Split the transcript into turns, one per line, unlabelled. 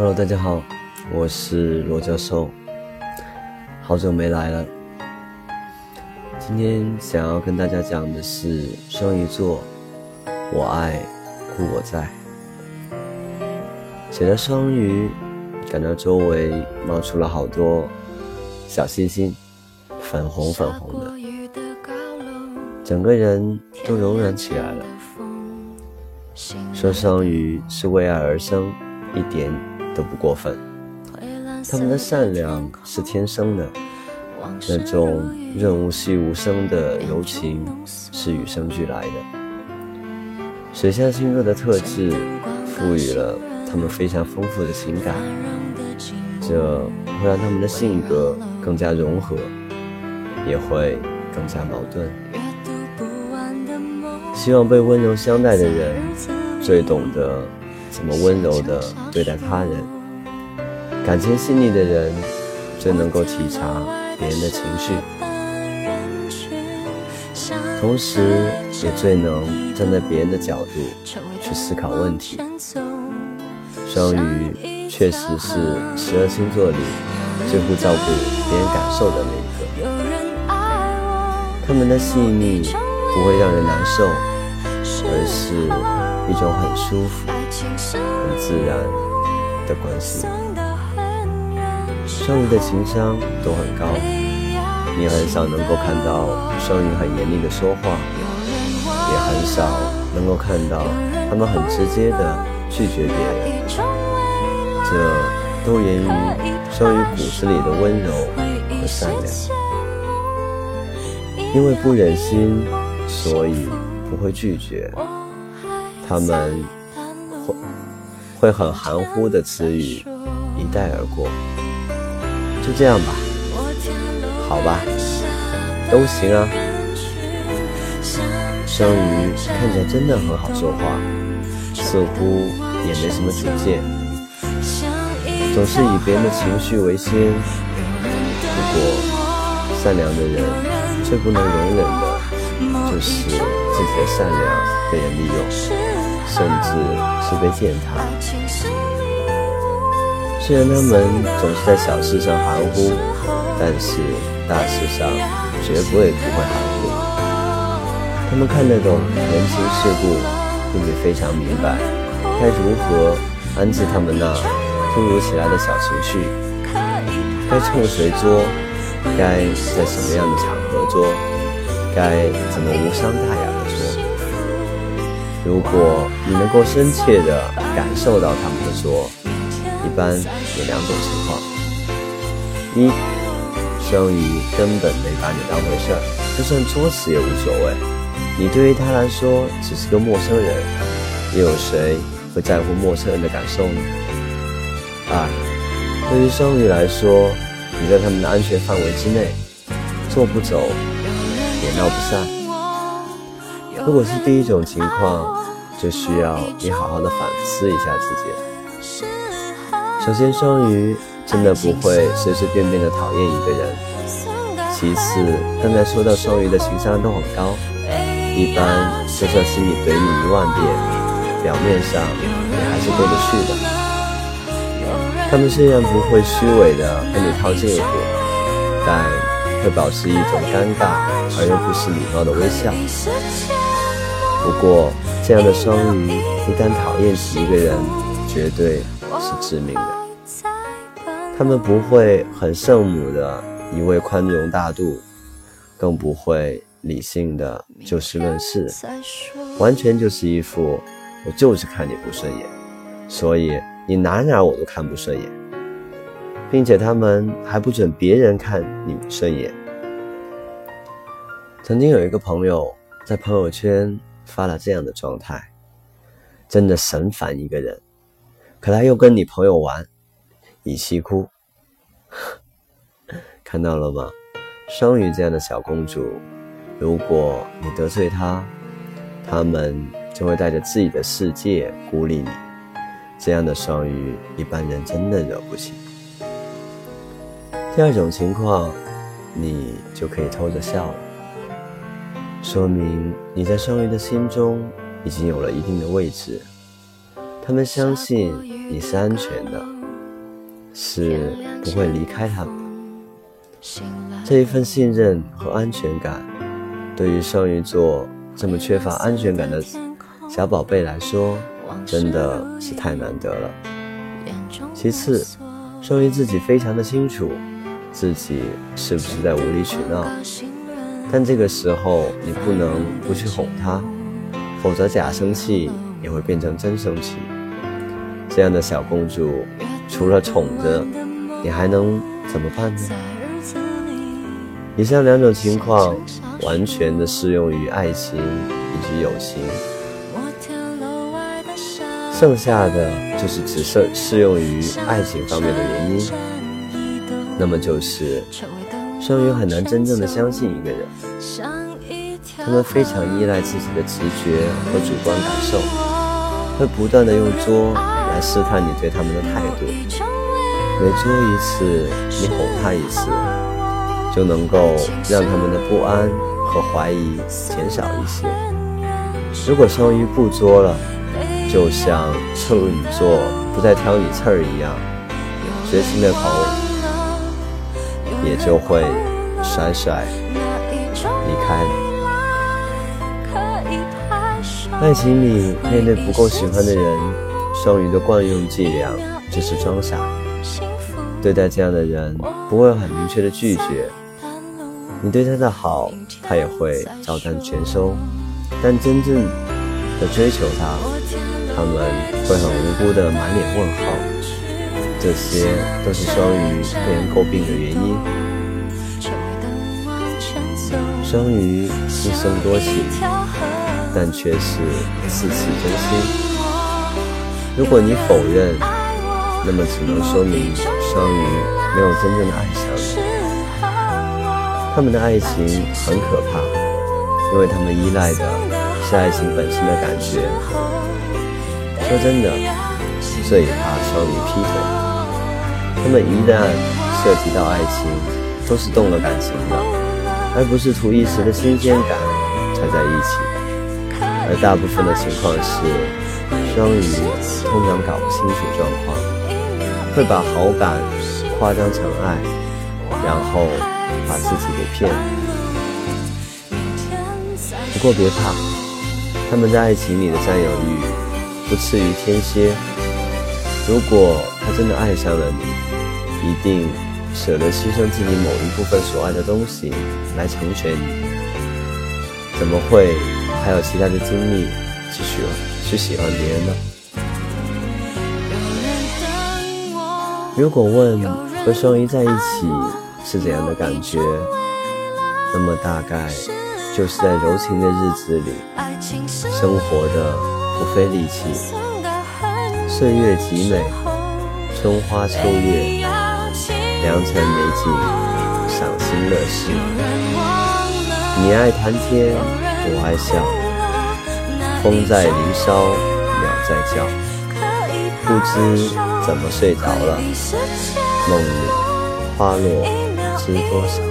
Hello，大家好，我是罗教授，好久没来了。今天想要跟大家讲的是双鱼座，我爱故我在。写了双鱼，感到周围冒出了好多小星星，粉红粉红的，整个人都柔软起来了。说双鱼是为爱而生，一点都不过分。他们的善良是天生的，那种润物细无声的柔情是与生俱来的。水象星座的特质赋予了他们非常丰富的情感，这会让他们的性格更加融合，也会更加矛盾。希望被温柔相待的人，最懂得怎么温柔地对待他人；感情细腻的人，最能够体察别人的情绪，同时也最能站在别人的角度去思考问题。双鱼确实是十二星座里最会照顾别人感受的那一个，他们的细腻不会让人难受。而是一种很舒服、很自然的关系。双鱼的情商都很高，你很少能够看到双鱼很严厉的说话，也很少能够看到他们很直接的拒绝别人。这都源于双鱼骨子里的温柔和善良。因为不忍心，所以。不会拒绝，他们会会很含糊的词语一带而过，就这样吧，好吧，都行啊。章鱼看起来真的很好说话，似乎也没什么主见，总是以别人的情绪为先。不过，善良的人最不能容忍的就是。自己的善良被人利用，甚至是被践踏。虽然他们总是在小事上含糊，但是大事上绝不会不会含糊。他们看得懂人情世故，并且非常明白该如何安置他们那突如其来的小情绪，该冲谁作，该在什么样的场合作，该怎么无伤大雅。如果你能够深切地感受到他们的作，一般有两种情况：一，双鱼根本没把你当回事儿，就算作死也无所谓，你对于他来说只是个陌生人，又有谁会在乎陌生人的感受呢？二，对于双鱼来说，你在他们的安全范围之内，做不走，也闹不散。如果是第一种情况，就需要你好好的反思一下自己。首先，双鱼真的不会随随便便的讨厌一个人。其次，刚才说到双鱼的情商都很高，一般就算心里怼你一万遍，表面上也还是过得去的。他们虽然不会虚伪的跟你套近乎，但会保持一种尴尬而又不失礼貌的微笑。不过，这样的双鱼一旦讨厌起一个人，绝对是致命的。他们不会很圣母的一味宽容大度，更不会理性的就事论事，完全就是一副我就是看你不顺眼，所以你哪哪我都看不顺眼，并且他们还不准别人看你顺眼。曾经有一个朋友在朋友圈。发了这样的状态，真的神烦一个人。可他又跟你朋友玩，乙西哭，看到了吗？双鱼这样的小公主，如果你得罪她，他们就会带着自己的世界孤立你。这样的双鱼，一般人真的惹不起。第二种情况，你就可以偷着笑了。说明你在双鱼的心中已经有了一定的位置，他们相信你是安全的，是不会离开他们。这一份信任和安全感，对于双鱼座这么缺乏安全感的小宝贝来说，真的是太难得了。其次，双鱼自己非常的清楚自己是不是在无理取闹，但这个时候你不能不去哄他，否则假生气也会变成真生气。这样的小公主，除了宠着，你还能怎么办呢？以上两种情况完全的适用于爱情以及友情，剩下的就是只适适用于爱情方面的原因。那么就是双鱼很难真正的相信一个人，他们非常依赖自己的直觉和主观感受，会不断的用作来试探你对他们的态度，每作一次，你哄他一次。就能够让他们的不安和怀疑减少一些。如果双鱼不作了，就像处女座不再挑你刺儿一样，绝情的头也就会甩甩离开了。爱情里面对不够喜欢的人，双鱼的惯用伎俩就是装傻。对待这样的人，不会很明确的拒绝。你对他的好，他也会照单全收。但真正的追求他，他们会很无辜的满脸问号。这些都是双鱼被人诟病的原因。双鱼一生多情，但却是四次真心。如果你否认，那么只能说明双鱼没有真正的爱上你。他们的爱情很可怕，因为他们依赖的是爱情本身的感觉。说真的，最怕双鱼劈腿。他们一旦涉及到爱情，都是动了感情的，而不是图一时的新鲜感才在一起。而大部分的情况是，双鱼通常搞不清楚状况，会把好感夸张成爱，然后。把自己给骗了。不过别怕，他们在爱情里的占有欲不次于天蝎。如果他真的爱上了你，一定舍得牺牲自己某一部分所爱的东西来成全你。怎么会还有其他的精力去喜欢去喜欢别人呢？如果问和双鱼在一起？是怎样的感觉？那么大概就是在柔情的日子里，生活的不费力气，岁月极美，春花秋月，良辰美景，赏心乐事。你爱谈天，我爱笑，风在林梢，鸟在叫，不知怎么睡着了，梦里花落。知多少？